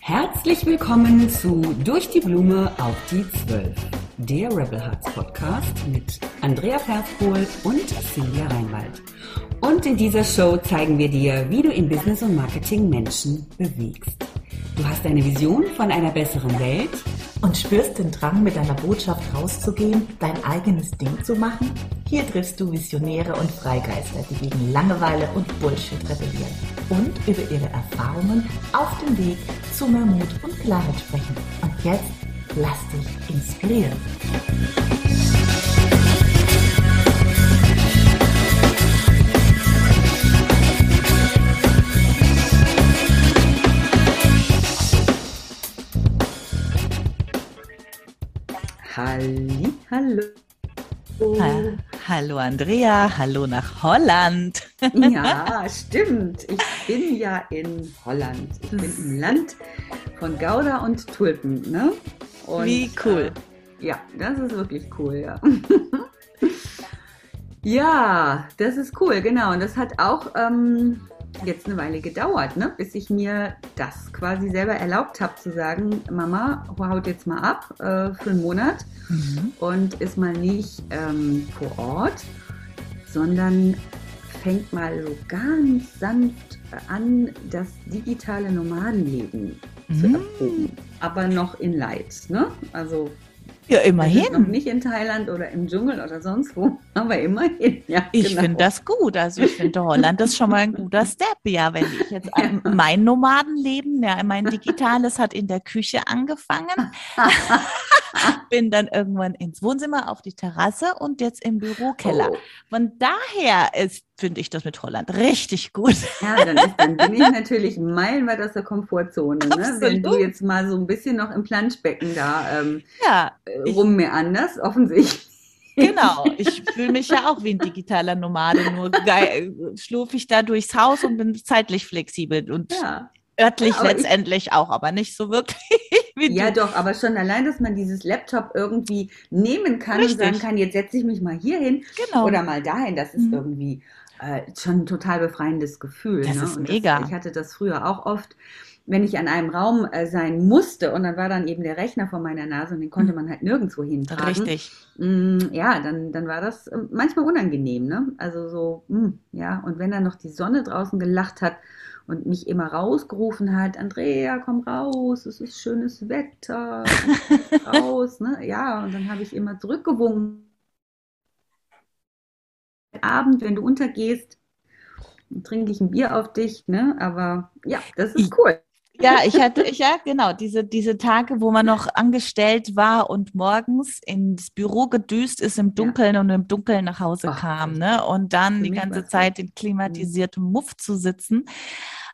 Herzlich willkommen zu Durch die Blume auf die Zwölf, der Rebel Hearts Podcast mit Andrea Perskohl und Silvia Reinwald. Und in dieser Show zeigen wir dir, wie du im Business und Marketing Menschen bewegst. Du hast eine Vision von einer besseren Welt und spürst den Drang, mit deiner Botschaft rauszugehen, dein eigenes Ding zu machen? Hier triffst du Visionäre und Freigeister, die gegen Langeweile und Bullshit rebellieren und über ihre Erfahrungen auf dem Weg zu mehr Mut und Klarheit sprechen. Und jetzt lass dich inspirieren. Halli, hallo. Ha hallo Andrea, hallo nach Holland. Ja, stimmt. Ich bin ja in Holland. Ich bin im Land von Gouda und Tulpen. Ne? Und, Wie cool. Äh, ja, das ist wirklich cool, ja. ja, das ist cool, genau. Und das hat auch ähm, jetzt eine Weile gedauert, ne? bis ich mir das quasi selber erlaubt habe zu sagen, Mama, haut jetzt mal ab äh, für einen Monat mhm. und ist mal nicht ähm, vor Ort, sondern fängt mal so ganz sanft an, das digitale Nomadenleben mhm. zu erproben. Aber noch in Light, ne? Also ja, immerhin. Noch nicht in Thailand oder im Dschungel oder sonst wo, aber immerhin. Ja, ich genau. finde das gut. Also ich finde Holland ist schon mal ein guter Step. Ja, wenn ich jetzt ja. mein Nomadenleben, ja, mein digitales hat in der Küche angefangen. bin dann irgendwann ins Wohnzimmer, auf die Terrasse und jetzt im Bürokeller. Oh. Von daher ist, finde ich das mit Holland richtig gut. Ja, dann, ist, dann bin ich natürlich meilenweit aus der Komfortzone. Ne? Wenn du jetzt mal so ein bisschen noch im Planschbecken da ähm, ja, äh, rummeanderst, offensichtlich. Genau, ich fühle mich ja auch wie ein digitaler Nomade, nur schlurfe ich da durchs Haus und bin zeitlich flexibel und ja. Örtlich ja, letztendlich ich, auch, aber nicht so wirklich. ja, du. doch, aber schon allein, dass man dieses Laptop irgendwie nehmen kann Richtig. und sagen kann, jetzt setze ich mich mal hier hin genau. oder mal dahin, das ist mhm. irgendwie äh, schon ein total befreiendes Gefühl. Das ne? ist mega. Das, ich hatte das früher auch oft wenn ich an einem Raum äh, sein musste und dann war dann eben der Rechner vor meiner Nase und den konnte mhm. man halt nirgendwo hintragen. Richtig. Mm, ja, dann, dann war das äh, manchmal unangenehm, ne? Also so, mm, ja, und wenn dann noch die Sonne draußen gelacht hat und mich immer rausgerufen hat, Andrea, komm raus, es ist schönes Wetter, raus, ne? Ja, und dann habe ich immer zurückgewunken. Abend, wenn du untergehst, trinke ich ein Bier auf dich, ne? Aber ja, das ist cool. Ja, ich hatte, ich, ja, genau, diese, diese Tage, wo man noch angestellt war und morgens ins Büro gedüst ist im Dunkeln ja. und im Dunkeln nach Hause Ach, kam, ne? Und dann die ganze Zeit in klimatisiertem Muff zu sitzen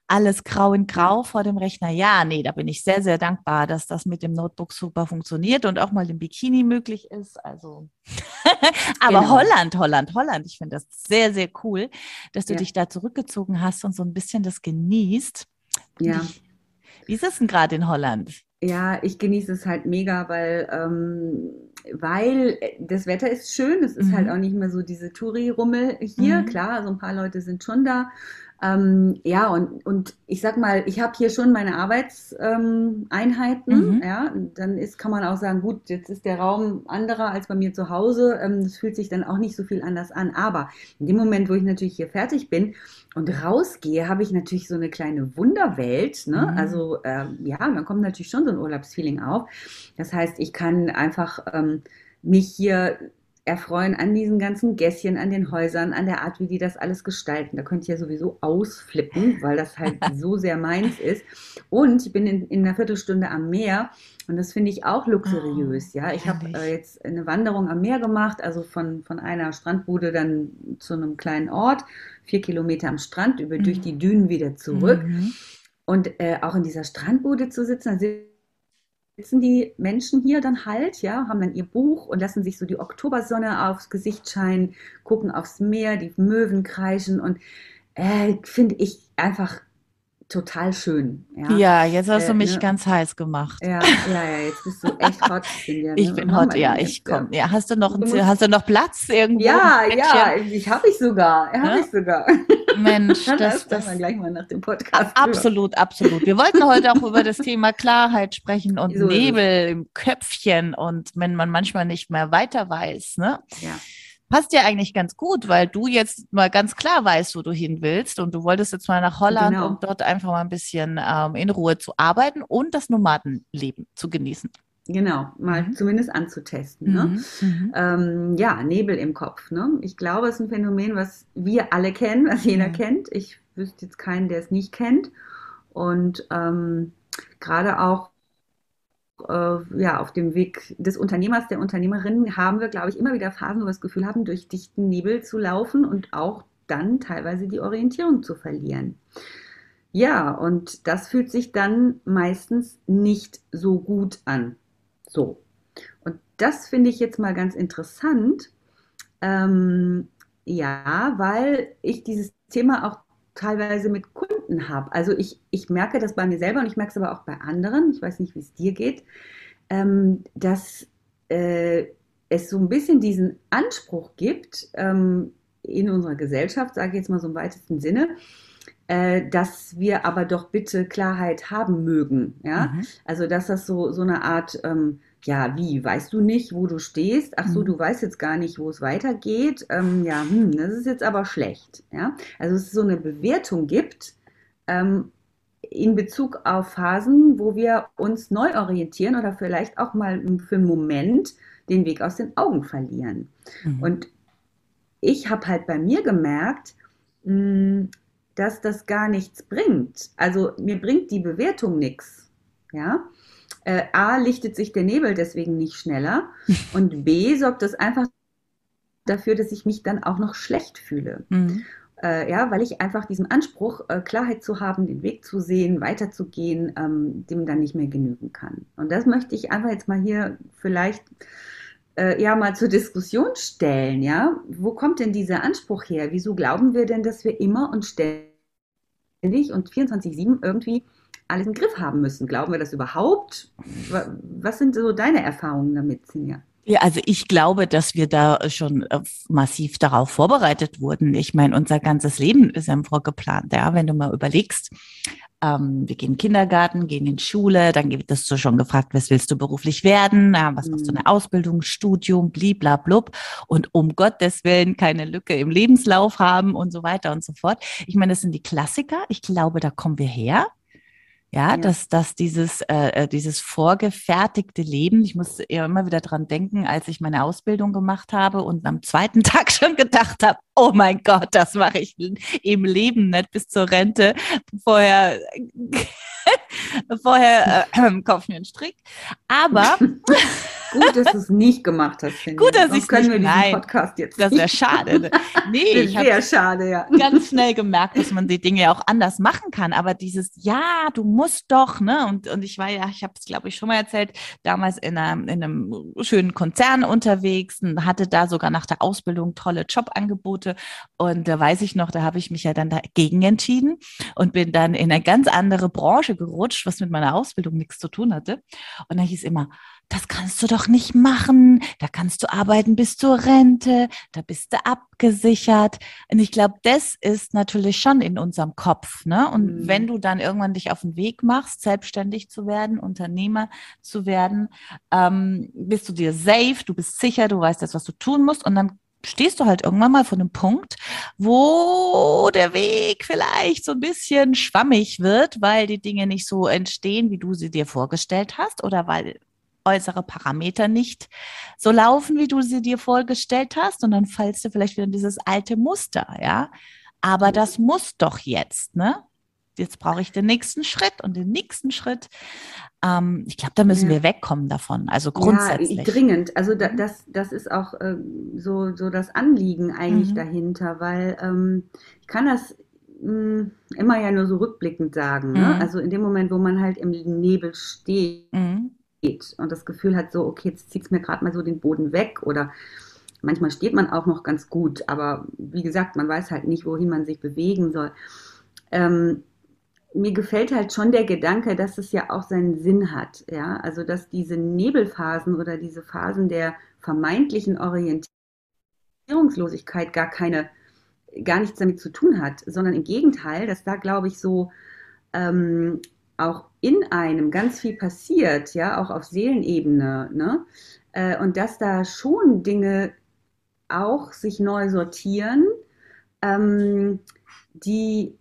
alles grau in grau vor dem Rechner. Ja, nee, da bin ich sehr, sehr dankbar, dass das mit dem Notebook super funktioniert und auch mal im Bikini möglich ist. Also, aber genau. Holland, Holland, Holland. Ich finde das sehr, sehr cool, dass du ja. dich da zurückgezogen hast und so ein bisschen das genießt. Ja. Wie, wie ist es denn gerade in Holland? Ja, ich genieße es halt mega, weil, ähm, weil das Wetter ist schön. Es ist halt mhm. halt auch nicht mehr so diese Touri-Rummel hier. Mhm. Klar, so ein paar Leute sind schon da. Ähm, ja, und, und ich sag mal, ich habe hier schon meine Arbeitseinheiten. Mhm. Ja, dann ist, kann man auch sagen, gut, jetzt ist der Raum anderer als bei mir zu Hause. Ähm, das fühlt sich dann auch nicht so viel anders an. Aber in dem Moment, wo ich natürlich hier fertig bin und rausgehe, habe ich natürlich so eine kleine Wunderwelt. Ne? Mhm. Also äh, ja, dann kommt natürlich schon so ein Urlaubsfeeling auf. Das heißt, ich kann einfach ähm, mich hier erfreuen an diesen ganzen Gässchen, an den Häusern, an der Art, wie die das alles gestalten. Da könnte ich ja sowieso ausflippen, weil das halt so sehr meins ist. Und ich bin in, in einer Viertelstunde am Meer und das finde ich auch luxuriös. Oh, ja, ich habe äh, jetzt eine Wanderung am Meer gemacht, also von, von einer Strandbude dann zu einem kleinen Ort, vier Kilometer am Strand, über, mhm. durch die Dünen wieder zurück. Mhm. Und äh, auch in dieser Strandbude zu sitzen, da sitzen die Menschen hier dann halt, ja, haben dann ihr Buch und lassen sich so die Oktobersonne aufs Gesicht scheinen, gucken aufs Meer, die Möwen kreischen und äh, finde ich einfach total schön. Ja, ja jetzt hast äh, du mich ne? ganz heiß gemacht. Ja, ja, ja, jetzt bist du echt hot. Ich ne? bin hot, ja, ich komme. Ja, hast du noch, du hast du noch Platz irgendwo? Ja, ja, ich habe ich sogar, habe ja? ich sogar. Mensch, das, das, das gleich mal nach dem Podcast. Absolut, drüber. absolut. Wir wollten heute auch über das Thema Klarheit sprechen und so Nebel im Köpfchen und wenn man manchmal nicht mehr weiter weiß, ne? Ja passt ja eigentlich ganz gut, weil du jetzt mal ganz klar weißt, wo du hin willst und du wolltest jetzt mal nach Holland, genau. um dort einfach mal ein bisschen ähm, in Ruhe zu arbeiten und das Nomadenleben zu genießen. Genau, mal mhm. zumindest anzutesten. Ne? Mhm. Mhm. Ähm, ja, Nebel im Kopf. Ne? Ich glaube, es ist ein Phänomen, was wir alle kennen, was jeder mhm. kennt. Ich wüsste jetzt keinen, der es nicht kennt. Und ähm, gerade auch ja, auf dem Weg des Unternehmers, der Unternehmerin haben wir, glaube ich, immer wieder Phasen, wo wir das Gefühl haben, durch dichten Nebel zu laufen und auch dann teilweise die Orientierung zu verlieren. Ja, und das fühlt sich dann meistens nicht so gut an. So. Und das finde ich jetzt mal ganz interessant. Ähm, ja, weil ich dieses Thema auch teilweise mit Kunden habe. Also ich, ich merke das bei mir selber und ich merke es aber auch bei anderen, ich weiß nicht, wie es dir geht, ähm, dass äh, es so ein bisschen diesen Anspruch gibt ähm, in unserer Gesellschaft, sage ich jetzt mal so im weitesten Sinne, äh, dass wir aber doch bitte Klarheit haben mögen. Ja? Mhm. Also dass das so, so eine Art ähm, ja, wie, weißt du nicht, wo du stehst? Ach so, mhm. du weißt jetzt gar nicht, wo es weitergeht. Ähm, ja, hm, das ist jetzt aber schlecht. Ja? Also es so eine Bewertung gibt ähm, in Bezug auf Phasen, wo wir uns neu orientieren oder vielleicht auch mal für einen Moment den Weg aus den Augen verlieren. Mhm. Und ich habe halt bei mir gemerkt, mh, hm, dass das gar nichts bringt. Also mir bringt die Bewertung nichts. Ja, äh, A, lichtet sich der Nebel deswegen nicht schneller und B, sorgt das einfach dafür, dass ich mich dann auch noch schlecht fühle. Mhm. Äh, ja, weil ich einfach diesen Anspruch, äh, Klarheit zu haben, den Weg zu sehen, weiterzugehen, ähm, dem dann nicht mehr genügen kann. Und das möchte ich einfach jetzt mal hier vielleicht äh, ja mal zur Diskussion stellen. Ja, wo kommt denn dieser Anspruch her? Wieso glauben wir denn, dass wir immer und ständig und 24/7 irgendwie alles im Griff haben müssen. Glauben wir das überhaupt? Was sind so deine Erfahrungen damit, Sinja? Ja, also ich glaube, dass wir da schon äh, massiv darauf vorbereitet wurden. Ich meine, unser ganzes Leben ist ja vorgeplant. Ja, wenn du mal überlegst, ähm, wir gehen in den Kindergarten, gehen in Schule, dann wirst du schon gefragt, was willst du beruflich werden? Ja, was machst du eine mhm. Ausbildung, Studium, bliblablub und um Gottes Willen keine Lücke im Lebenslauf haben und so weiter und so fort. Ich meine, das sind die Klassiker. Ich glaube, da kommen wir her. Ja, ja, dass, dass dieses, äh, äh, dieses vorgefertigte Leben, ich muss ja immer wieder dran denken, als ich meine Ausbildung gemacht habe und am zweiten Tag schon gedacht habe, oh mein Gott, das mache ich im Leben nicht bis zur Rente. Vorher, vorher äh, kauf mir einen Strick. Aber Gut, dass du es nicht gemacht hast, finde Gut, dass ich es nicht, wir diesen Podcast jetzt. Das wäre schade. Ne? Nee, ich habe schade, ja. ganz schnell gemerkt, dass man die Dinge auch anders machen kann. Aber dieses, ja, du musst doch, ne? Und, und ich war ja, ich habe es, glaube ich, schon mal erzählt, damals in, einer, in einem schönen Konzern unterwegs und hatte da sogar nach der Ausbildung tolle Jobangebote. Und da weiß ich noch, da habe ich mich ja dann dagegen entschieden und bin dann in eine ganz andere Branche gerutscht, was mit meiner Ausbildung nichts zu tun hatte. Und da hieß immer, das kannst du doch nicht machen, da kannst du arbeiten bis zur Rente, da bist du abgesichert. Und ich glaube, das ist natürlich schon in unserem Kopf. Ne? Und mhm. wenn du dann irgendwann dich auf den Weg machst, selbstständig zu werden, Unternehmer zu werden, ähm, bist du dir safe, du bist sicher, du weißt jetzt, was du tun musst und dann stehst du halt irgendwann mal vor einem Punkt, wo der Weg vielleicht so ein bisschen schwammig wird, weil die Dinge nicht so entstehen, wie du sie dir vorgestellt hast oder weil äußere Parameter nicht so laufen, wie du sie dir vorgestellt hast. Und dann fallst du vielleicht wieder in dieses alte Muster, ja. Aber das muss doch jetzt, ne? Jetzt brauche ich den nächsten Schritt und den nächsten Schritt. Ähm, ich glaube, da müssen ja. wir wegkommen davon. Also grundsätzlich. Ja, dringend. Also da, das, das ist auch äh, so, so das Anliegen eigentlich mhm. dahinter, weil ähm, ich kann das mh, hm, immer ja nur so rückblickend sagen. Ne? Mhm. Also in dem Moment, wo man halt im Nebel steht, mhm und das Gefühl hat, so, okay, jetzt zieht es mir gerade mal so den Boden weg oder manchmal steht man auch noch ganz gut, aber wie gesagt, man weiß halt nicht, wohin man sich bewegen soll. Ähm, mir gefällt halt schon der Gedanke, dass es ja auch seinen Sinn hat. Ja, also dass diese Nebelphasen oder diese Phasen der vermeintlichen Orientierungslosigkeit gar keine, gar nichts damit zu tun hat, sondern im Gegenteil, dass da glaube ich so ähm, auch in einem ganz viel passiert, ja, auch auf Seelenebene, ne? Äh, und dass da schon Dinge auch sich neu sortieren, ähm, die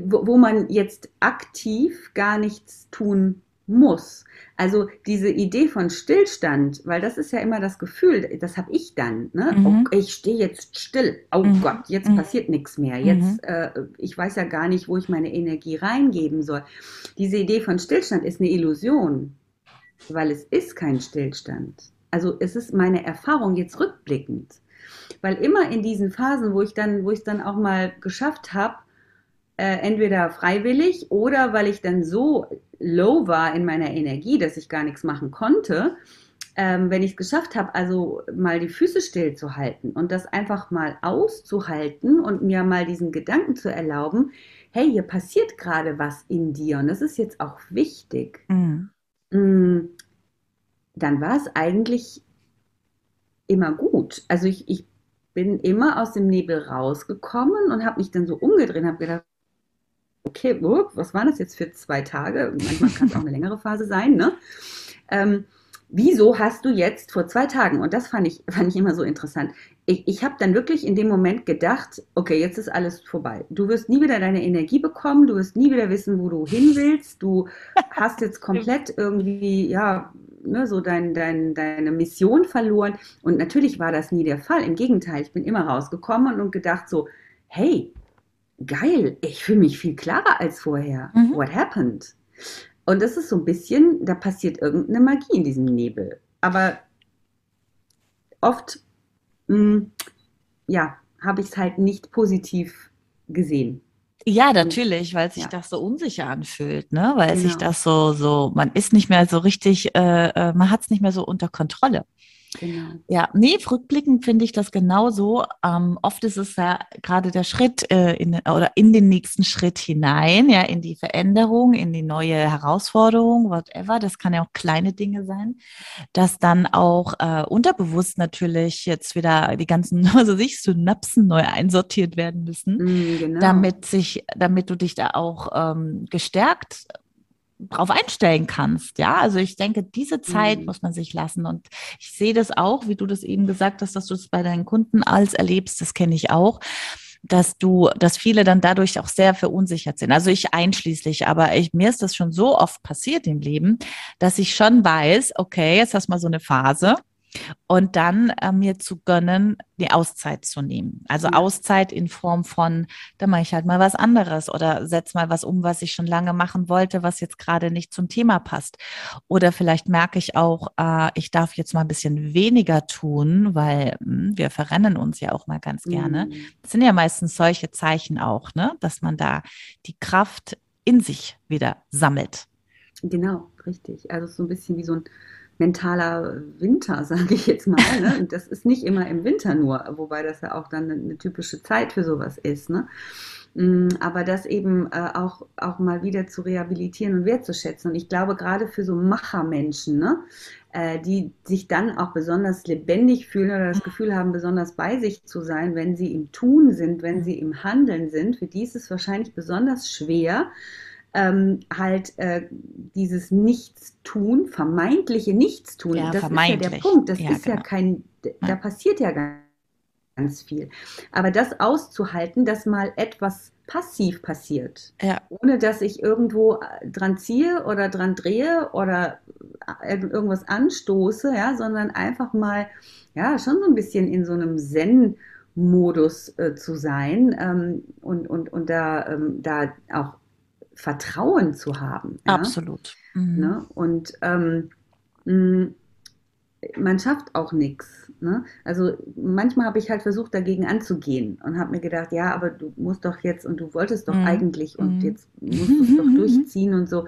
wo, wo man jetzt aktiv gar nichts tun muss. Also diese Idee von Stillstand, weil das ist ja immer das Gefühl, das habe ich dann. Ne? Mhm. Oh, ich stehe jetzt still. Oh mhm. Gott, jetzt mhm. passiert nichts mehr. Jetzt, mhm. äh, ich weiß ja gar nicht, wo ich meine Energie reingeben soll. Diese Idee von Stillstand ist eine Illusion, weil es ist kein Stillstand. Also es ist meine Erfahrung jetzt rückblickend, weil immer in diesen Phasen, wo ich dann, wo ich es dann auch mal geschafft habe, äh, entweder freiwillig oder weil ich dann so low war in meiner Energie, dass ich gar nichts machen konnte. Ähm, wenn ich es geschafft habe, also mal die Füße still zu halten und das einfach mal auszuhalten und mir mal diesen Gedanken zu erlauben, hey, hier passiert gerade was in dir und das ist jetzt auch wichtig, mhm. Mm, dann war es eigentlich immer gut. Also ich, ich bin immer aus dem Nebel rausgekommen und habe mich dann so umgedreht und habe gedacht, okay, was waren das jetzt für zwei Tage? Manchmal kann es auch eine längere Phase sein, ne? Ähm, wieso hast du jetzt vor zwei Tagen, und das fand ich, fand ich immer so interessant, ich, ich habe dann wirklich in dem Moment gedacht, okay, jetzt ist alles vorbei. Du wirst nie wieder deine Energie bekommen, du wirst nie wieder wissen, wo du hin willst, du hast jetzt komplett irgendwie, ja, ne, so dein, dein, deine Mission verloren. Und natürlich war das nie der Fall. Im Gegenteil, ich bin immer rausgekommen und gedacht so, hey, geil, ich fühle mich viel klarer als vorher. Mhm. What happened? Und das ist so ein bisschen, da passiert irgendeine Magie in diesem Nebel. Aber oft, mh, hm, ja, habe ich es halt nicht positiv gesehen. Ja, natürlich, weil sich ja. das so unsicher anfühlt, ne? Weil genau. sich das so, so, man ist nicht mehr so richtig, äh, äh man hat es nicht mehr so unter Kontrolle. Genau. Ja, nee, rückblickend finde ich das genauso. Ähm, oft ist es ja gerade der Schritt äh, in, oder in den nächsten Schritt hinein, ja, in die Veränderung, in die neue Herausforderung, whatever. Das kann ja auch kleine Dinge sein, dass dann auch äh, unterbewusst natürlich jetzt wieder die ganzen, also sich Synapsen neu einsortiert werden müssen, mm, genau. damit sich, damit du dich da auch ähm, gestärkt drauf einstellen kannst. Ja, also ich denke, diese Zeit mhm. muss man sich lassen. Und ich sehe das auch, wie du das eben gesagt hast, dass du es bei deinen Kunden als erlebst, das kenne ich auch dass du, dass viele dann dadurch auch sehr verunsichert sind. Also ich einschließlich, aber ich, mir ist das schon so oft passiert im Leben, dass ich schon weiß, okay, jetzt hast du mal so eine Phase und dann äh, mir zu gönnen, die Auszeit zu nehmen. Also ja. Auszeit in Form von, da mache ich halt mal was anderes oder setz mal was um, was ich schon lange machen wollte, was jetzt gerade nicht zum Thema passt. Oder vielleicht merke ich auch, äh, ich darf jetzt mal ein bisschen weniger tun, weil mh, hm, wir verrennen uns ja auch mal ganz gerne. Mhm. Das sind ja meistens solche Zeichen auch, ne, dass man da die Kraft in sich wieder sammelt. Genau, richtig. Also so ein bisschen wie so ein mentaler Winter, sage ich jetzt mal. Ne? Und das ist nicht immer im Winter nur, wobei das ja auch dann eine, typische Zeit für sowas ist. Ne? Mm, aber das eben äh, auch, auch mal wieder zu rehabilitieren und wertzuschätzen. Und ich glaube, gerade für so Machermenschen, ne, äh, die sich dann auch besonders lebendig fühlen oder das Gefühl haben, besonders bei sich zu sein, wenn sie im Tun sind, wenn sie im Handeln sind, für die ist es wahrscheinlich besonders schwer, ähm, halt äh, dieses Nichtstun, vermeintliche Nichtstun, ja, das ist ja der Punkt. Das ja, ist genau. ja kein, da passiert ja ganz viel. Aber das auszuhalten, dass mal etwas passiv passiert, ja. ohne dass ich irgendwo äh, dran ziehe oder dran drehe oder äh, irgendwas anstoße, ja, sondern einfach mal, ja, schon so ein bisschen in so einem Zen- Modus äh, zu sein ähm, und, und, und da, ähm, da auch Vertrauen zu haben. Ja? Absolut. Mhm. Ne? Und ähm, man schafft auch nichts. Ne? Also manchmal habe ich halt versucht, dagegen anzugehen und habe mir gedacht, ja, aber du musst doch jetzt und du wolltest doch mhm. eigentlich und mhm. jetzt musst du es doch durchziehen und so.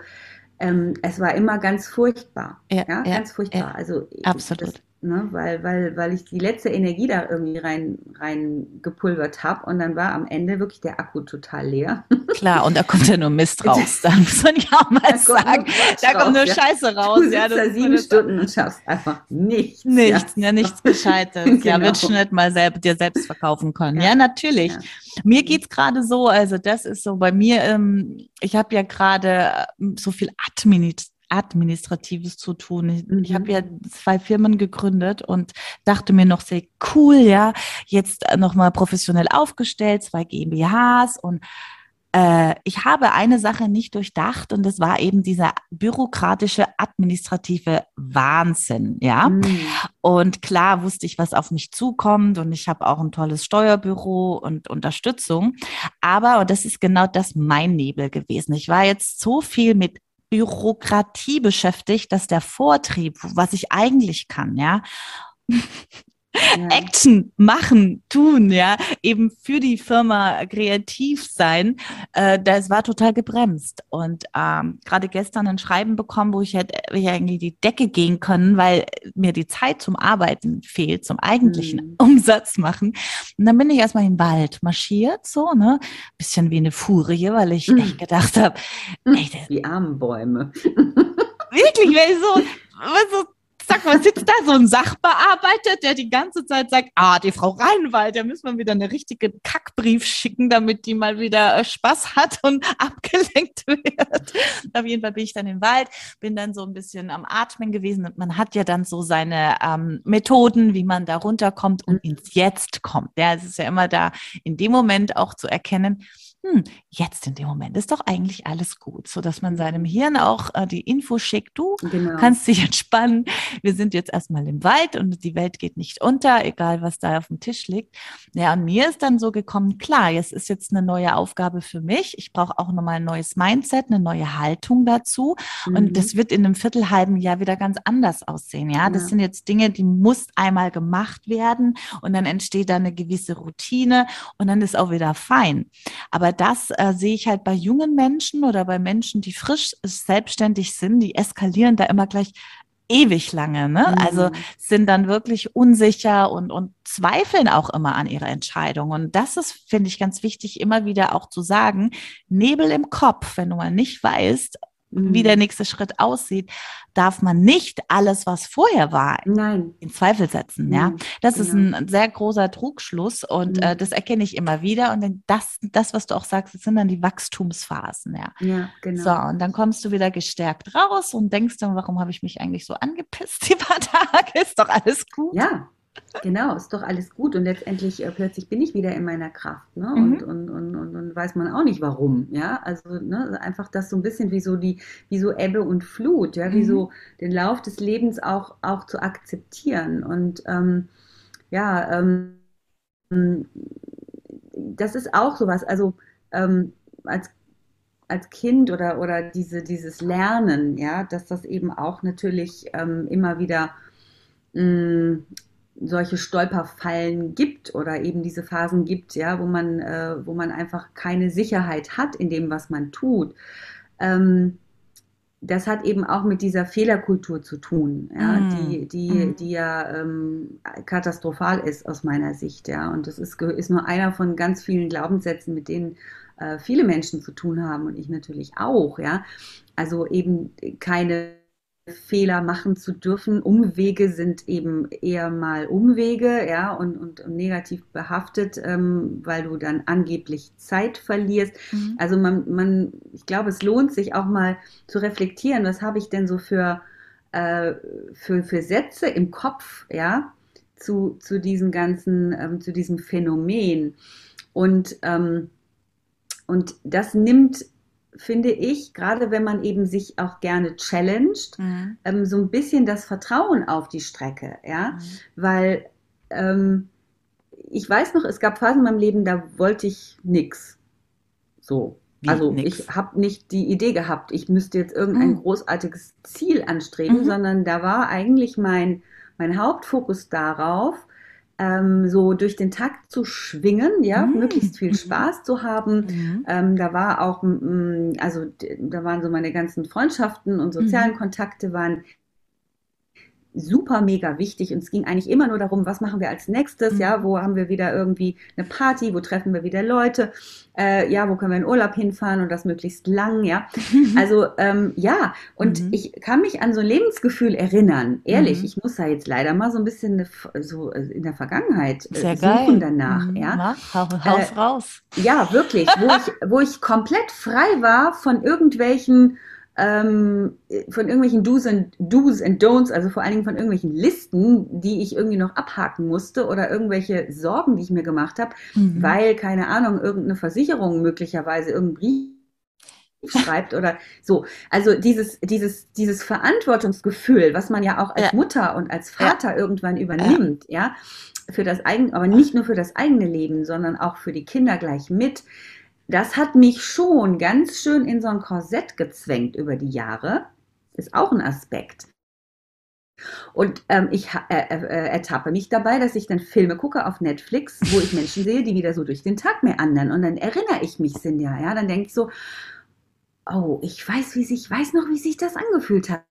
Ähm, es war immer ganz furchtbar. Ja, ja, ja ganz furchtbar. also absolut. Das, ne? weil, weil, weil ich die letzte Energie da irgendwie rein, rein gepulvert habe und dann war am Ende wirklich der Akku total leer. Klar, und da kommt ja nur Mist raus, da muss man ja auch mal da sagen. Da kommt nur ja. Scheiße raus. Du ja, da sieben Stunden und schaffst einfach nichts. Nichts, ja, ja nichts Gescheites. genau. Ja, wird schon nicht mal selber, dir selbst verkaufen können. Ja, ja natürlich. Mir geht es gerade so, also das ist so bei mir, ähm, ich habe ja gerade ähm, so viel Administration Administratives zu tun. Ich, mhm. ich habe ja zwei Firmen gegründet und dachte mir noch sehr cool, ja, jetzt nochmal professionell aufgestellt, zwei GmbHs und äh, ich habe eine Sache nicht durchdacht und das war eben dieser bürokratische administrative Wahnsinn, ja. Mhm. Und klar wusste ich, was auf mich zukommt und ich habe auch ein tolles Steuerbüro und Unterstützung. Aber, und das ist genau das mein Nebel gewesen. Ich war jetzt so viel mit Bürokratie beschäftigt, dass der Vortrieb, was ich eigentlich kann, ja, ja. Action machen, tun, ja, eben für die Firma kreativ sein, äh, das war total gebremst. Und ähm, gerade gestern ein Schreiben bekommen, wo ich hätte ich eigentlich die Decke gehen können, weil mir die Zeit zum Arbeiten fehlt, zum eigentlichen mhm. Umsatz machen. Und dann bin ich erstmal in den Wald marschiert, so, ne, bisschen wie eine Furie, weil ich mhm. echt gedacht habe, die armen Bäume. Wirklich, weil ich so, so sag mal, sitzt da so ein Sachbearbeiter, der die ganze Zeit sagt, ah, die Frau Reinwald, da müssen wir wieder eine richtige Kackbrief schicken, damit die mal wieder äh, Spaß hat und abgelenkt wird. Auf jeden Fall bin ich dann im Wald, bin dann so ein bisschen am Atmen gewesen und man hat ja dann so seine ähm, Methoden, wie man da runterkommt und ins Jetzt kommt. Ja, es ist ja immer da in dem Moment auch zu erkennen, hm, jetzt in dem Moment ist doch eigentlich alles gut, so dass man seinem Hirn auch äh, die Info schickt, du genau. kannst dich entspannen. Wir sind jetzt erstmal im Wald und die Welt geht nicht unter, egal was da auf dem Tisch liegt. Ja, und mir ist dann so gekommen, klar, jetzt ist jetzt eine neue Aufgabe für mich. Ich brauche auch nochmal ein neues Mindset, eine neue Haltung dazu. Mhm. Und das wird in einem viertelhalben Jahr wieder ganz anders aussehen. Ja, das sind jetzt Dinge, die muss einmal gemacht werden und dann entsteht da eine gewisse Routine und dann ist auch wieder fein. Aber das äh, sehe ich halt bei jungen Menschen oder bei Menschen, die frisch selbstständig sind, die eskalieren da immer gleich ewig lange, ne? Mhm. Also sind dann wirklich unsicher und, und zweifeln auch immer an ihrer Entscheidung. Und das ist, finde ich, ganz wichtig, immer wieder auch zu sagen, Nebel im Kopf, wenn du mal nicht weißt, wie der mhm. nächste Schritt aussieht, darf man nicht alles, was vorher war, Nein. in Zweifel setzen. Ja, mhm. das genau. ist ein sehr großer Trugschluss und mhm. äh, das erkenne ich immer wieder. Und das, das, was du auch sagst, das sind dann die Wachstumsphasen. Ja, ja genau. So, und dann kommst du wieder gestärkt raus und denkst dann, warum habe ich mich eigentlich so angepisst die paar Tage? Ist doch alles gut. Ja, Genau, ist doch alles gut und letztendlich äh, plötzlich bin ich wieder in meiner Kraft ne? Mhm. und, und, und, und, und, weiß man auch nicht warum. Ja, also ne? einfach das so ein bisschen wie so die, wie so Ebbe und Flut, ja, mhm. wie so den Lauf des Lebens auch, auch zu akzeptieren und ähm, ja, ähm, das ist auch sowas. Also ähm, als als Kind oder, oder diese, dieses Lernen, ja, dass das eben auch natürlich ähm, immer wieder mh, mm, solche Stolperfallen gibt oder eben diese Phasen gibt, ja, wo man, äh, wo man einfach keine Sicherheit hat in dem, was man tut. Ähm, das hat eben auch mit dieser Fehlerkultur zu tun, ja, mm. die, die, mm. die ja ähm, katastrophal ist aus meiner Sicht, ja. Und das ist, ist nur einer von ganz vielen Glaubenssätzen, mit denen äh, viele Menschen zu tun haben und ich natürlich auch, ja. Also eben keine Fehler machen zu dürfen. Umwege sind eben eher mal Umwege, ja, und, und, negativ behaftet, ähm, weil du dann angeblich Zeit verlierst. Mhm. Also man, man, ich glaube, es lohnt sich auch mal zu reflektieren, was habe ich denn so für, äh, für, für Sätze im Kopf, ja, zu, zu diesem ganzen, ähm, zu diesem Phänomen. Und, ähm, und das nimmt finde ich, gerade wenn man eben sich auch gerne challenged, mhm. ähm, so ein bisschen das Vertrauen auf die Strecke, ja, mhm. weil ähm, ich weiß noch, es gab Phasen in meinem Leben, da wollte ich nichts. So. Wie also nix? ich habe nicht die Idee gehabt, ich müsste jetzt irgendein mhm. großartiges Ziel anstreben, mhm. sondern da war eigentlich mein, mein Hauptfokus darauf, ähm, so durch den Takt zu schwingen, ja, mhm. möglichst viel mhm. Spaß zu haben. Mhm. Ähm, da war auch, mm, also da waren so meine ganzen Freundschaften und sozialen mhm. Kontakte waren super mega wichtig und es ging eigentlich immer nur darum, was machen wir als nächstes, mhm. ja, wo haben wir wieder irgendwie eine Party, wo treffen wir wieder Leute, äh, ja, wo können wir in Urlaub hinfahren und das möglichst lang, ja. Also ähm, ja, und mhm. ich kann mich an so ein Lebensgefühl erinnern, ehrlich, mhm. ich muss da jetzt leider mal so ein bisschen so äh, in der Vergangenheit äh, Sehr suchen geil. danach, mhm. ja. Na, haus äh, raus. Ja, wirklich, wo ich, wo ich komplett frei war von irgendwelchen ähm, von irgendwelchen Do's and, Do's and Don'ts, also vor allen Dingen von irgendwelchen Listen, die ich irgendwie noch abhaken musste oder irgendwelche Sorgen, die ich mir gemacht habe, mhm. weil, keine Ahnung, irgendeine Versicherung möglicherweise irgendeinen Brief schreibt oder so. Also dieses, dieses, dieses Verantwortungsgefühl, was man ja auch als ja. Mutter und als Vater ja. irgendwann übernimmt, ja. ja, für das eigene, aber nicht nur für das eigene Leben, sondern auch für die Kinder gleich mit das hat mich schon ganz schön in so ein Korsett gezwängt über die Jahre. Ist auch ein Aspekt. Und ähm, ich äh, äh, ertappe mich dabei, dass ich dann Filme gucke auf Netflix, wo ich Menschen sehe, die wieder so durch den Tag mehr anderen. Und dann erinnere ich mich, Sinja, ja, dann denke ich so, oh, ich weiß, wie sich, weiß noch, wie sich das angefühlt hat.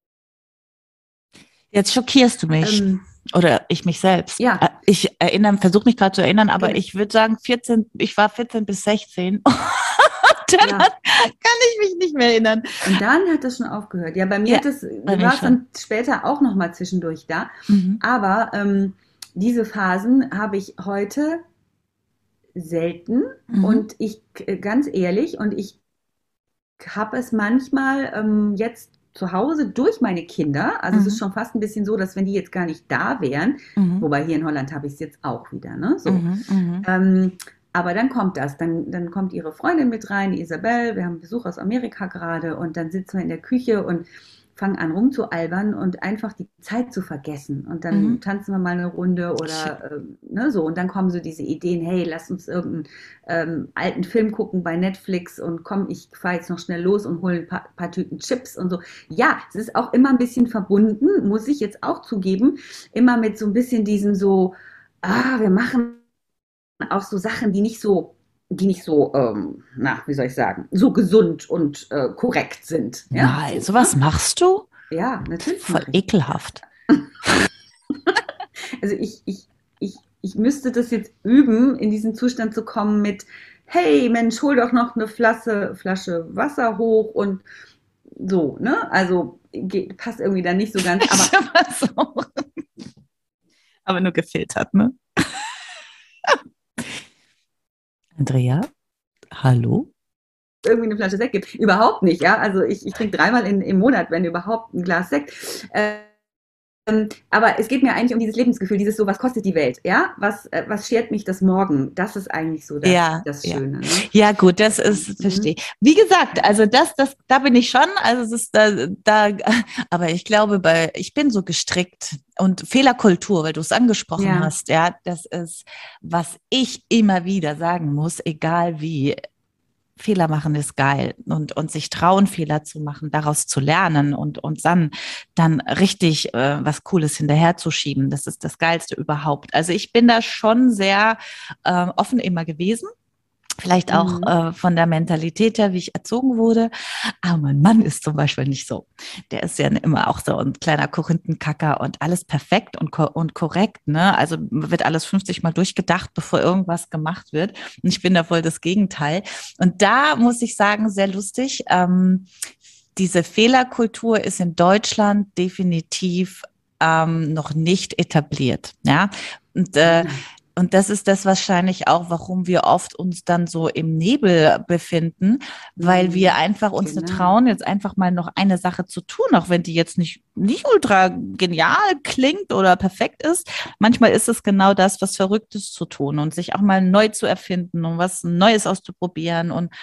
Jetzt schockierst du mich. Ähm, oder ich mich selbst. Ja. Äh, ich erinnere, versuche mich gerade zu erinnern, aber okay. ich würde sagen 14, ich war 14 bis 16. dann ja. kann ich mich nicht mehr erinnern. Und dann hat das schon aufgehört. Ja, bei mir ja, hat das, war es dann später auch noch mal zwischendurch da. Mhm. Aber ähm, diese Phasen habe ich heute selten mhm. und ich ganz ehrlich und ich habe es manchmal ähm, jetzt zu Hause durch meine Kinder. Also mhm. es ist mhm. schon fast ein bisschen so, dass wenn die jetzt gar nicht da wären, mhm. wobei hier in Holland habe ich es jetzt auch wieder, ne? So. Mhm, mhm. Ähm, aber dann kommt das, dann, dann kommt ihre Freundin mit rein, Isabel, wir haben Besuch aus Amerika gerade und dann sitzen wir in der Küche und fangen an rumzualbern und einfach die Zeit zu vergessen. Und dann mhm. tanzen wir mal eine Runde oder äh, ne, so. Und dann kommen so diese Ideen, hey, lass uns irgendeinen ähm, alten Film gucken bei Netflix und komm, ich fahre jetzt noch schnell los und hole ein paar, paar, Tüten Chips und so. Ja, es ist auch immer ein bisschen verbunden, muss ich jetzt auch zugeben, immer mit so ein bisschen diesem so, ah, wir machen auch so Sachen, die nicht so die nicht so, ähm, na, wie soll ich sagen, so gesund und äh, korrekt sind. Ja? Nein, sowas machst du? Ja, natürlich. Voll ekelhaft. also ich, ich, ich, ich müsste das jetzt üben, in diesen Zustand zu kommen mit, hey Mensch, hol doch noch eine Flasche, Flasche Wasser hoch und so, ne? Also geht, passt irgendwie da nicht so ganz. Aber, aber nur gefiltert, ne? Andrea, hallo? irgendwie eine Flasche Sekt gibt. Überhaupt nicht, ja. Also ich, ich trinke dreimal in, im Monat, wenn überhaupt, ein Glas Sekt. Äh, aber es geht mir eigentlich um dieses Lebensgefühl, dieses so, was kostet die Welt, ja? Was, äh, was schert mich das morgen? Das ist eigentlich so das, ja, das Schöne. Ja. Ne? ja, gut, das ist, mhm. verstehe. Wie gesagt, also das, das, da bin ich schon, also es ist da, da, aber ich glaube, bei, ich bin so gestrickt und Fehlerkultur, weil du es angesprochen ja. hast, ja, das ist, was ich immer wieder sagen muss, egal wie, Fehler machen ist geil und, und sich trauen, Fehler zu machen, daraus zu lernen und, und dann, dann richtig äh, was Cooles hinterherzuschieben. Das ist das Geilste überhaupt. Also ich bin da schon sehr äh, offen immer gewesen Vielleicht auch mhm. äh, von der Mentalität her, wie ich erzogen wurde. Aber mein Mann ist zum Beispiel nicht so. Der ist ja immer auch so ein kleiner Korinthenkacker und alles perfekt und, ko und korrekt. Ne? Also wird alles 50 Mal durchgedacht, bevor irgendwas gemacht wird. Und ich bin da voll das Gegenteil. Und da muss ich sagen, sehr lustig. Ähm, diese Fehlerkultur ist in Deutschland definitiv ähm, noch nicht etabliert. Ja, und äh, mhm. Und das ist das wahrscheinlich auch, warum wir oft uns dann so im Nebel befinden, weil mhm. wir einfach uns genau. trauen, jetzt einfach mal noch eine Sache zu tun, auch wenn die jetzt nicht, nicht ultra genial klingt oder perfekt ist. Manchmal ist es genau das, was Verrücktes zu tun und sich auch mal neu zu erfinden und was Neues auszuprobieren und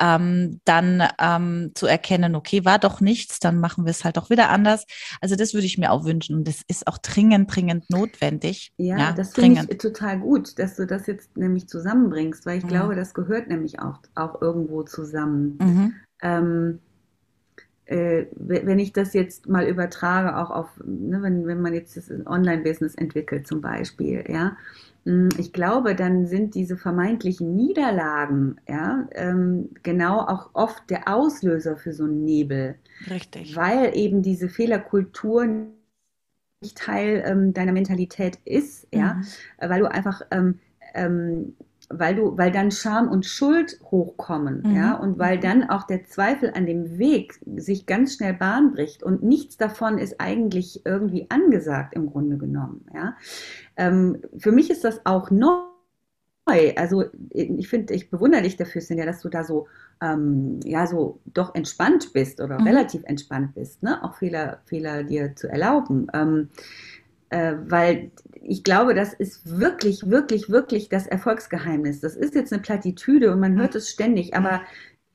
ähm, dann ähm, zu erkennen, okay, war doch nichts, dann machen wir es halt auch wieder anders. Also das würde ich mir auch wünschen und das ist auch dringend, dringend notwendig. Ja, ja das ich total total gut, dass du das jetzt nämlich zusammenbringst, weil ich mhm. glaube, das gehört nämlich auch, auch irgendwo zusammen. Mhm. Ähm, äh, wenn ich das jetzt mal übertrage, auch auf, ne, wenn, wenn man jetzt das Online-Business entwickelt zum Beispiel, ja, hm, ich glaube, dann sind diese vermeintlichen Niederlagen, ja, ähm, genau auch oft der Auslöser für so einen Nebel. Richtig. Weil eben diese Fehlerkultur Teil ähm, deiner Mentalität ist, ja, mhm. weil du einfach ähm, ähm, weil du, weil dann Scham und Schuld hochkommen, mhm. ja, und weil dann auch der Zweifel an dem Weg sich ganz schnell Bahn bricht und nichts davon ist eigentlich irgendwie angesagt im Grunde genommen, ja. Ähm, für mich ist das auch neu. Also ich finde, ich bewundere dich dafür, Sinja, dass du da so, ähm, ja, so doch entspannt bist oder mhm. relativ entspannt bist, ne? Auch Fehler, Fehler dir zu erlauben. Ähm, äh, weil ich glaube, das ist wirklich, wirklich, wirklich das Erfolgsgeheimnis. Das ist jetzt eine Plattitüde und man hört es ständig, aber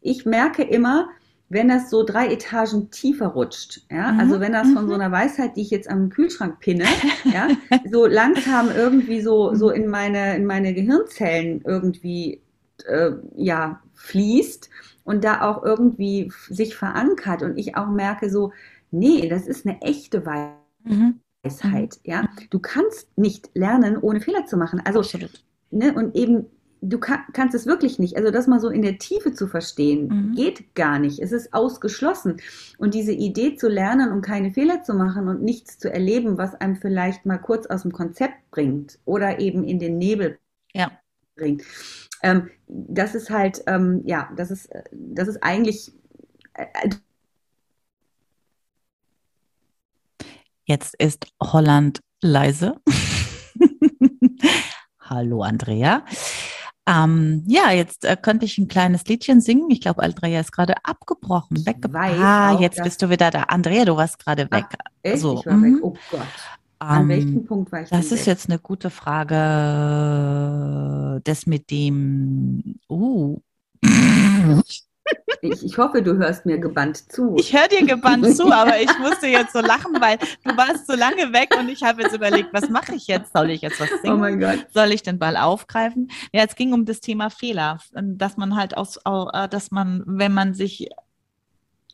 ich merke immer, wenn das so drei Etagen tiefer rutscht, ja, mhm. also wenn das von so mhm. einer Weisheit, die ich jetzt am Kühlschrank pinne, ja, so langsam irgendwie so, so in meine, in meine Gehirnzellen irgendwie, äh, ja, fließt und da auch irgendwie sich verankert und ich auch merke so, nee, das ist eine echte Weisheit. Mhm. Weisheit, ja. Du kannst nicht lernen, ohne Fehler zu machen. Also, ne, und eben, du kann, kannst es wirklich nicht. Also, das mal so in der Tiefe zu verstehen, mhm. geht gar nicht. Es ist ausgeschlossen. Und diese Idee zu lernen und keine Fehler zu machen und nichts zu erleben, was einem vielleicht mal kurz aus dem Konzept bringt oder eben in den Nebel ja. bringt. Ähm, das ist halt, ähm, ja, das ist, das ist eigentlich, äh, Jetzt ist Holland leise. Hallo Andrea. Ähm, ja, jetzt äh, könnte ich ein kleines Liedchen singen. Ich glaube, Andrea ist gerade abgebrochen, weggebrochen. Ah, jetzt bist du wieder da. Andrea, du warst gerade weg. Ach, echt? So. Ich war weg. Mhm. Oh Gott. An ähm, welchem Punkt war ich? Das ist weg? jetzt eine gute Frage. Das mit dem. Uh. Ich, ich, hoffe, du hörst mir gebannt zu. Ich höre dir gebannt zu, aber ich musste jetzt so lachen, weil du warst so lange weg und ich habe jetzt überlegt, was mache ich jetzt? Soll ich jetzt was singen? Oh mein Gott. Soll ich den Ball aufgreifen? Ja, es ging um das Thema Fehler, dass man halt aus, äh, dass man, wenn man sich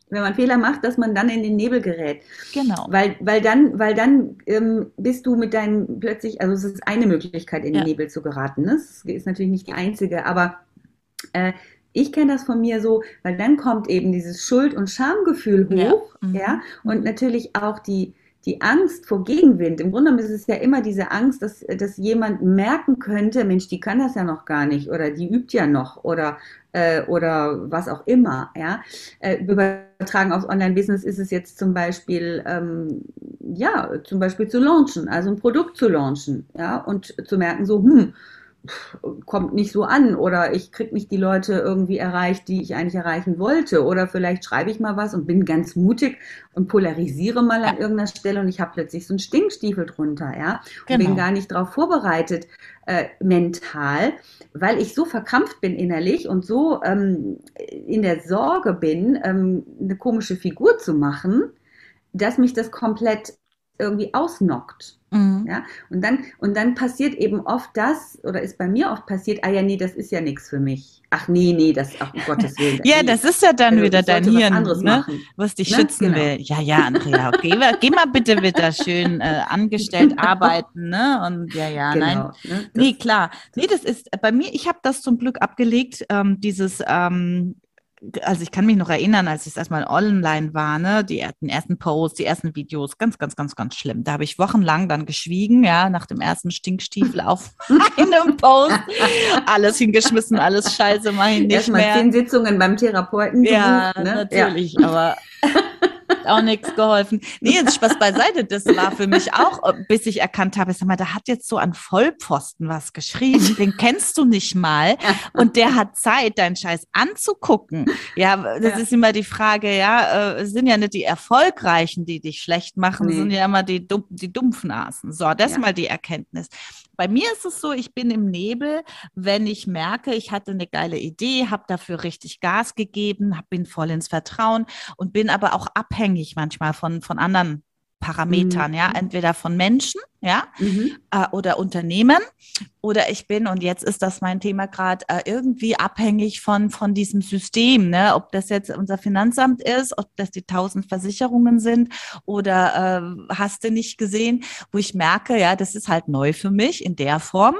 wenn man Fehler macht, dass man dann in den Nebel gerät. Genau. Weil, weil dann, weil dann ähm, bist du mit deinem plötzlich, also es ist eine Möglichkeit, in den ja. Nebel zu geraten. Ne? Das ist natürlich nicht die einzige, aber äh, ich kenne das von mir so, weil dann kommt eben dieses Schuld- und Schamgefühl hoch, ja, mhm. ja und natürlich auch die, die Angst vor Gegenwind. Im Grunde genommen ist es ja immer diese Angst, dass, dass jemand merken könnte, Mensch, die kann das ja noch gar nicht oder die übt ja noch oder, äh, oder was auch immer. Ja? Äh, übertragen aufs Online-Business ist es jetzt zum Beispiel, ähm, ja, zum Beispiel zu launchen, also ein Produkt zu launchen, ja, und zu merken so, hm, kommt nicht so an oder ich kriege nicht die Leute irgendwie erreicht, die ich eigentlich erreichen wollte oder vielleicht schreibe ich mal was und bin ganz mutig und polarisiere mal an irgendeiner Stelle und ich habe plötzlich so einen Stinkstiefel drunter, ja, und genau. bin gar nicht darauf vorbereitet äh, mental, weil ich so verkrampft bin innerlich und so ähm, in der Sorge bin, ähm, eine komische Figur zu machen, dass mich das komplett irgendwie ausnockt. Mhm. Ja, und dann, und dann passiert eben oft das, oder ist bei mir oft passiert, ah ja, nee, das ist ja nichts für mich. Ach nee, nee, das, ach, um Gottes Willen. ja, nee. das ist ja dann also, wieder dein Hirn, was, ne? was dich ne? schützen genau. will. Ja, ja, Andrea, okay, geh mal bitte wieder schön äh, angestellt arbeiten, ne? Und ja, ja, genau, nein. Ne? Nee, klar. Nee, das ist bei mir, ich habe das zum Glück abgelegt, ähm, dieses ähm, also ich kann mich noch erinnern, als ich erstmal online war, ne, die ersten, ersten Posts, die ersten Videos, ganz, ganz, ganz, ganz schlimm. Da habe ich wochenlang dann geschwiegen, ja, nach dem ersten Stinkstiefel auf einem Post, alles hingeschmissen, alles scheiße, mach ich nicht Erstmal mehr. zehn Sitzungen beim Therapeuten. Ja, ne? natürlich, ja. aber auch nichts geholfen. Nee, jetzt Spaß beiseite. Das war für mich auch, bis ich erkannt habe, sag mal, da hat jetzt so ein Vollpfosten was geschrieben. Den kennst du nicht mal. Und der hat Zeit, deinen Scheiß anzugucken. Ja, das ja. ist immer die Frage, ja, äh, sind ja nicht die Erfolgreichen, die dich schlecht machen, nee. sind ja immer die, die Dumpfnasen. So, das ja. ist mal die Erkenntnis. Bei mir ist es so, ich bin im Nebel, wenn ich merke, ich hatte eine geile Idee, habe dafür richtig Gas gegeben, bin voll ins Vertrauen und bin aber auch abhängig manchmal von, von anderen Parametern, mhm. ja, entweder von Menschen, ja, mhm. äh, oder Unternehmen, oder ich bin, und jetzt ist das mein Thema gerade, äh, irgendwie abhängig von, von diesem System, ne, ob das jetzt unser Finanzamt ist, ob das die tausend Versicherungen sind, oder äh, hast du nicht gesehen, wo ich merke, ja, das ist halt neu für mich in der Form.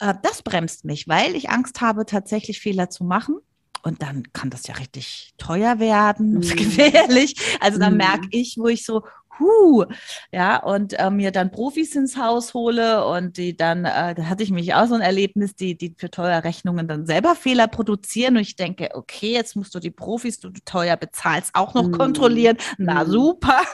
Äh, das bremst mich, weil ich Angst habe, tatsächlich Fehler zu machen. Und dann kann das ja richtig teuer werden, mhm. gefährlich. Also dann mhm. merke ich, wo ich so, huh, ja, und äh, mir dann Profis ins Haus hole und die dann, äh, da hatte ich mich auch so ein Erlebnis, die, die für teure Rechnungen dann selber Fehler produzieren und ich denke, okay, jetzt musst du die Profis, die du teuer bezahlst, auch noch mm. kontrollieren. Na mm. super.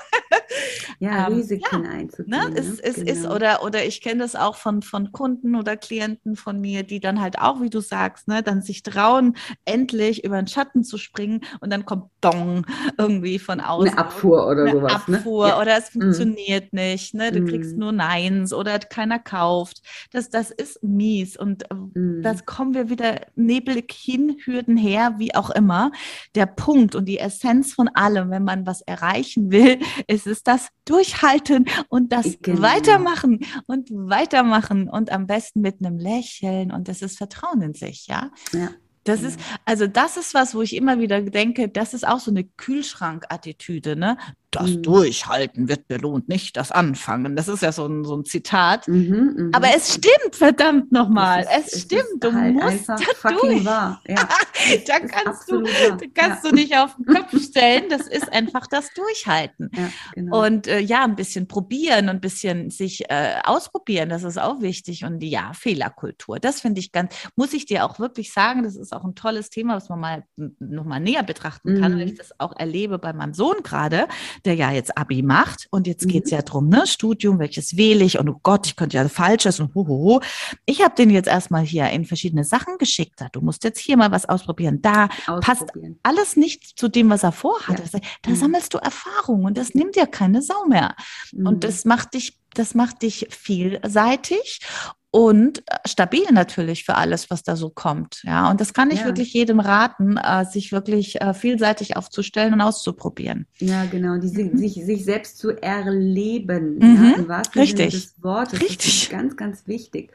Ja, ähm, Risiken ja, einzugehen. Ne? Es, ne? es genau. ist, oder, oder ich kenne das auch von, von Kunden oder Klienten von mir, die dann halt auch, wie du sagst, ne, dann sich trauen, endlich über den Schatten zu springen und dann kommt Dong irgendwie von außen. Eine Abfuhr oder eine sowas. Ne? Abfuhr ne? Oder es mhm. funktioniert mm. nicht, ne? Du mm. kriegst nur Neins oder keiner kauft. Das, das ist mies und mm. das kommen wir wieder nebelig hin, Hürden her, wie auch immer. Der Punkt und die Essenz von allem, wenn man was erreichen will, ist es das Durchhalten und das genau. Weitermachen und weitermachen und am besten mit einem Lächeln und das ist Vertrauen in sich, ja. ja. Das ist, also das ist was, wo ich immer wieder denke, das ist auch so eine Kühlschrankattitüde, ne? Das mhm. Durchhalten wird belohnt, nicht das Anfangen. Das ist ja so ein, so ein Zitat. Mhm, mh. Aber es stimmt, verdammt nochmal. Es, es stimmt. Du halt musst da durch. Wahr. Ja, da kannst, du, da kannst ja. du nicht auf den Kopf stellen. Das ist einfach das Durchhalten. Ja, genau. Und äh, ja, ein bisschen probieren und ein bisschen sich äh, ausprobieren. Das ist auch wichtig. Und ja, Fehlerkultur. Das finde ich ganz, muss ich dir auch wirklich sagen, das ist auch ein tolles Thema, was man mal nochmal näher betrachten kann, mhm. weil ich das auch erlebe bei meinem Sohn gerade der ja jetzt Abi macht und jetzt geht es mhm. ja drum, ne, Studium, welches wähle ich und oh Gott, ich könnte ja falsches und hohoho. Ich habe den jetzt erstmal hier in verschiedene Sachen geschickt. Du musst jetzt hier mal was ausprobieren. Da ausprobieren. passt alles nicht zu dem, was er vorhat. Ja. Da mhm. sammelst du Erfahrung und das nimmt ja keine Sau mehr. Mhm. Und das macht dich das macht dich vielseitig und äh, stabil natürlich für alles, was da so kommt. Ja, und das kann ich ja. wirklich jedem raten, äh, sich wirklich äh, vielseitig aufzustellen und auszuprobieren. Ja, genau, die, mhm. sich, sich selbst zu erleben, mhm. ja, Richtig. Des Wortes. Richtig. Ganz, ganz wichtig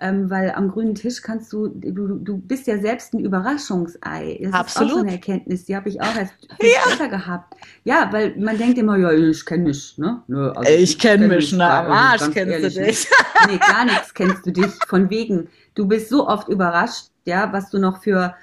ähm, weil am grünen Tisch kannst du, du, du bist ja selbst ein Überraschungsei. Das Absolut. ist auch so eine Erkenntnis, die habe ich auch erst ja. gehabt. Ja, weil man denkt immer, ja, ich kenne mich, ne? ne also ich, ich kenne kenn mich, na, am Arsch kennst du dich. Nee, gar nichts kennst du dich, von wegen, du bist so oft überrascht, ja, was du noch für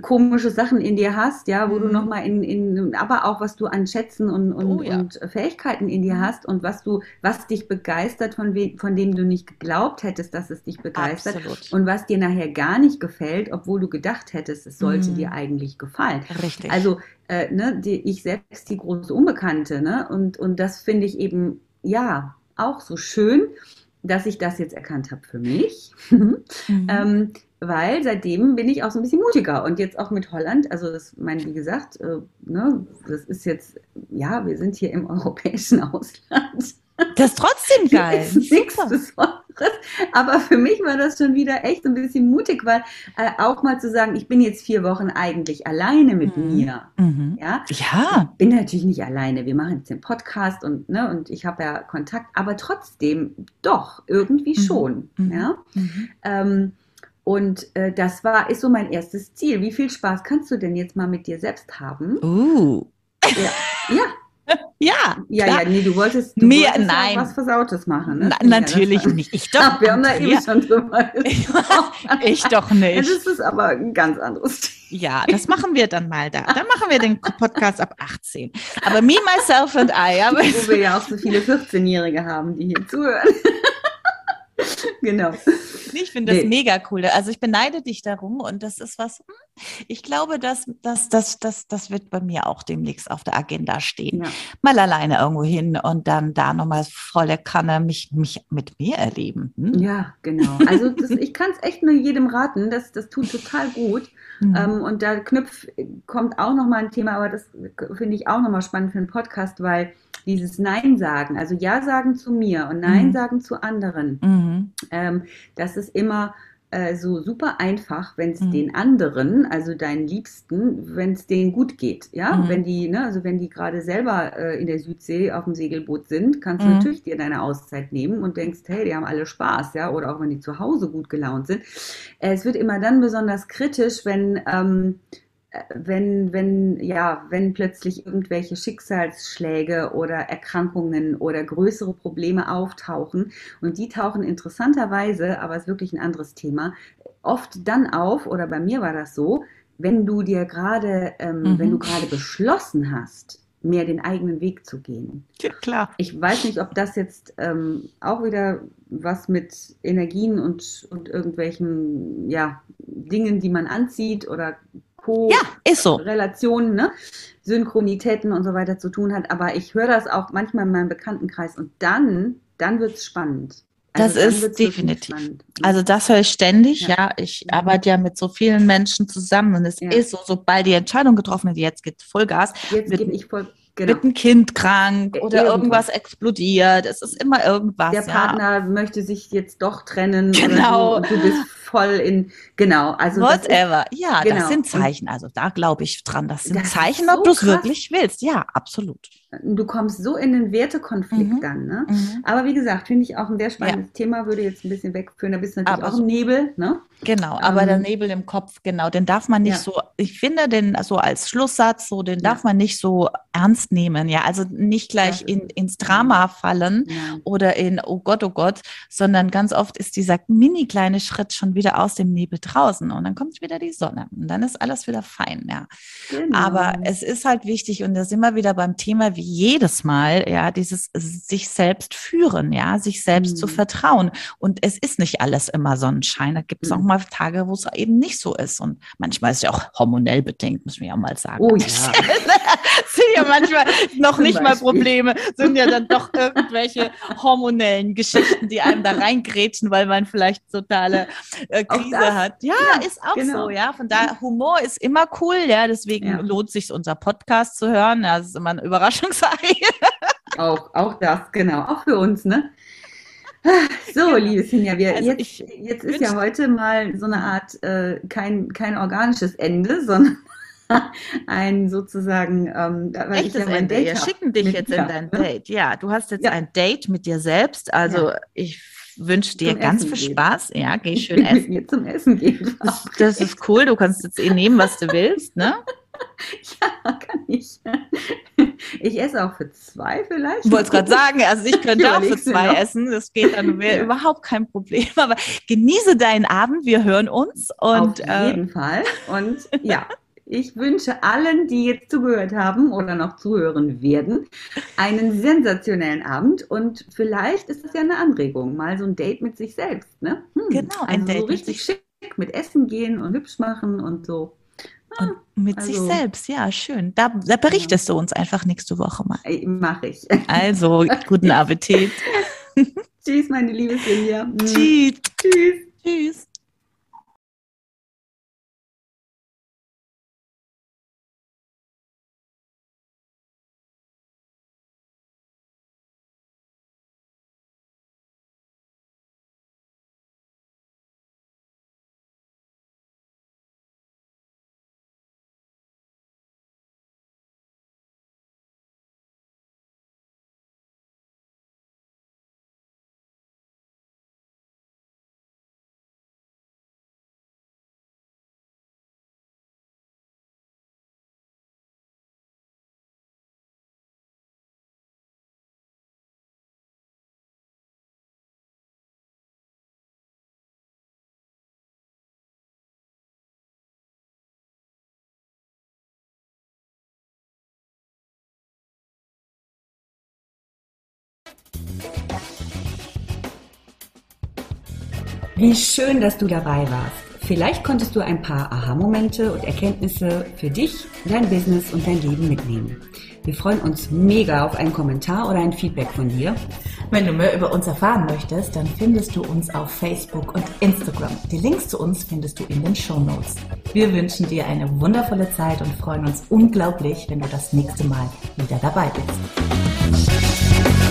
komische Sachen in dir hast, ja, wo mhm. du nochmal in, in, aber auch was du an Schätzen und, und, oh, ja. und Fähigkeiten in dir mhm. hast und was du, was dich begeistert, von, we, von dem du nicht geglaubt hättest, dass es dich begeistert Absolut. und was dir nachher gar nicht gefällt, obwohl du gedacht hättest, es sollte mhm. dir eigentlich gefallen. Richtig. Also, äh, ne, die, ich selbst die große Unbekannte, ne, und, und das finde ich eben, ja, auch so schön dass ich das jetzt erkannt habe für mich. mhm. ähm, weil seitdem bin ich auch so ein bisschen mutiger und jetzt auch mit Holland, also das meine, wie gesagt, äh, ne, das ist jetzt, ja, wir sind hier im europäischen Ausland. Das ist trotzdem geil. Das ist nichts Besonderes. Aber für mich war das schon wieder echt ein bisschen mutig, weil äh, auch mal zu sagen, ich bin jetzt vier Wochen eigentlich alleine mit mhm. mir. Mhm. Ja. ja. Ich bin natürlich nicht alleine. Wir machen jetzt den Podcast und, ne, und ich habe ja Kontakt, aber trotzdem doch, irgendwie mhm. schon. Mhm. Ja. Mhm. Ähm, und äh, das war, ist so mein erstes Ziel. Wie viel Spaß kannst du denn jetzt mal mit dir selbst haben? Uh. Ja. ja. Ja, ja, ja, nee, du wolltest, du Mehr, wolltest nein. was Versautes machen. Ne? Na, natürlich nicht. Ich doch. wir haben da eben schon drüber Ich doch nicht. Das ist aber ein ganz anderes Thema. Ja, das machen wir dann mal da. Dann machen wir den Podcast ab 18. Aber me, myself and I. Aber Wo wir ja auch so viele 14-Jährige haben, die hier zuhören. genau. Ich finde das nee. mega cool. Also ich beneide dich darum und das ist was, hm, ich glaube, dass das, das, das, das wird bei mir auch demnächst auf der Agenda stehen. Ja. Mal alleine irgendwo hin und dann da nochmal volle Kanne mich, mich mit mir erleben. Hm? Ja, genau. Also das, ich kann es echt nur jedem raten. Das, das tut total gut. Mhm. Ähm, und da knüpft, kommt auch nochmal ein Thema, aber das finde ich auch nochmal spannend für einen Podcast, weil dieses Nein sagen, also Ja sagen zu mir und Nein mhm. sagen zu anderen, mhm. ähm, das ist immer äh, so super einfach, wenn es mhm. den anderen, also deinen Liebsten, wenn es denen gut geht. Ja, mhm. wenn die, ne, also wenn die gerade selber äh, in der Südsee auf dem Segelboot sind, kannst du mhm. natürlich dir deine Auszeit nehmen und denkst, hey, die haben alle Spaß, ja, oder auch wenn die zu Hause gut gelaunt sind. Äh, es wird immer dann besonders kritisch, wenn ähm, wenn, wenn, ja, wenn plötzlich irgendwelche Schicksalsschläge oder Erkrankungen oder größere Probleme auftauchen und die tauchen interessanterweise, aber ist wirklich ein anderes Thema, oft dann auf, oder bei mir war das so, wenn du dir gerade, ähm, mhm. wenn du gerade beschlossen hast, mehr den eigenen Weg zu gehen. Ja, klar. Ich weiß nicht, ob das jetzt ähm, auch wieder was mit Energien und, und irgendwelchen ja, Dingen, die man anzieht oder Co. Ja, ist so. Relationen, ne? Synchronitäten und so weiter zu tun hat. Aber ich höre das auch manchmal in meinem Bekanntenkreis und dann, dann wird es spannend. Also das ist definitiv. Also das höre ich ständig, ja. ja. Ich arbeite ja mit so vielen Menschen zusammen und es ja. ist so, sobald die Entscheidung getroffen wird, jetzt geht Vollgas. Jetzt gebe ich voll, Genau. Wird ein Kind krank oder irgendwas. irgendwas explodiert. Es ist immer irgendwas. Der Partner ja. möchte sich jetzt doch trennen. Genau. Und du bist voll in, genau. Also Whatever. Ist, ja, genau. das sind Zeichen. Also da glaube ich dran. Das sind das Zeichen, so ob du es wirklich willst. Ja, absolut. Du kommst so in den Wertekonflikt mhm. dann. Ne? Mhm. Aber wie gesagt, finde ich auch ein sehr spannendes ja. Thema, würde jetzt ein bisschen wegführen. Da bist du natürlich aber auch im Nebel. Ne? Genau, aber ähm, der Nebel im Kopf, genau, den darf man nicht ja. so, ich finde den so als Schlusssatz, so den darf man nicht so ernst nehmen. Ja, also nicht gleich in, ins Drama fallen oder in, oh Gott, oh Gott, sondern ganz oft ist dieser mini kleine Schritt schon wieder aus dem Nebel draußen und dann kommt wieder die Sonne und dann ist alles wieder fein. Ja, genau. aber es ist halt wichtig und da sind wir wieder beim Thema, wie jedes Mal, ja, dieses sich selbst führen, ja, sich selbst mhm. zu vertrauen. Und es ist nicht alles immer Sonnenschein. Da gibt es mhm. auch mal Tage, wo es eben nicht so ist. Und manchmal ist es ja auch hormonell bedingt, muss man ja mal sagen. Oh ja. sind ja manchmal noch nicht mal Probleme, sind ja dann doch irgendwelche hormonellen Geschichten, die einem da reingrätschen, weil man vielleicht totale äh, Krise hat. Ja, ja, ist auch genau. so, ja. Von daher, Humor ist immer cool, ja. Deswegen ja. lohnt sich unser Podcast zu hören. Ja, das ist immer eine Überraschung sei. auch, auch das, genau, auch für uns, ne? So, genau. liebe Sinja, wir, also jetzt, jetzt ist ja heute mal so eine Art, äh, kein, kein organisches Ende, sondern ein sozusagen, ähm, weil Echtes ich ja Ende. Wir schicken dich jetzt in dein ne? Date. Ja, du hast jetzt ja. ein Date mit dir selbst. Also ja. ich wünsche dir zum ganz Essen viel gehen. Spaß. Ja, geh schön essen. Mir zum Essen gehen. Das, das ist cool. Du kannst jetzt eh nehmen, was du willst, ne? ja, kann ich. Ich esse auch für zwei vielleicht. Ich wollte es gerade sagen, also ich könnte auch für zwei noch. essen. Das geht dann, ja. überhaupt kein Problem. Aber genieße deinen Abend, wir hören uns. Und, Auf jeden äh, Fall. Und ja, ich wünsche allen, die jetzt zugehört haben oder noch zuhören werden, einen sensationellen Abend und vielleicht ist es ja eine Anregung, mal so ein Date mit sich selbst. Ne? Hm, genau, ein also Date so richtig schick mit Essen gehen und hübsch machen und so. Und mit also, sich selbst, ja, schön. Da, da berichtest ja. du uns einfach nächste Woche mal. Mache ich. Also, guten Appetit. Tschüss, meine liebe Silja. Tschüss. Tschüss. Tschüss. Wie schön, dass du dabei warst. Vielleicht konntest du ein paar Aha-Momente und Erkenntnisse für dich, dein Business und dein Leben mitnehmen. Wir freuen uns mega auf einen Kommentar oder ein Feedback von dir. Wenn du mehr über uns erfahren möchtest, dann findest du uns auf Facebook und Instagram. Die Links zu uns findest du in den Show Notes. Wir wünschen dir eine wundervolle Zeit und freuen uns unglaublich, wenn du das nächste Mal wieder dabei bist.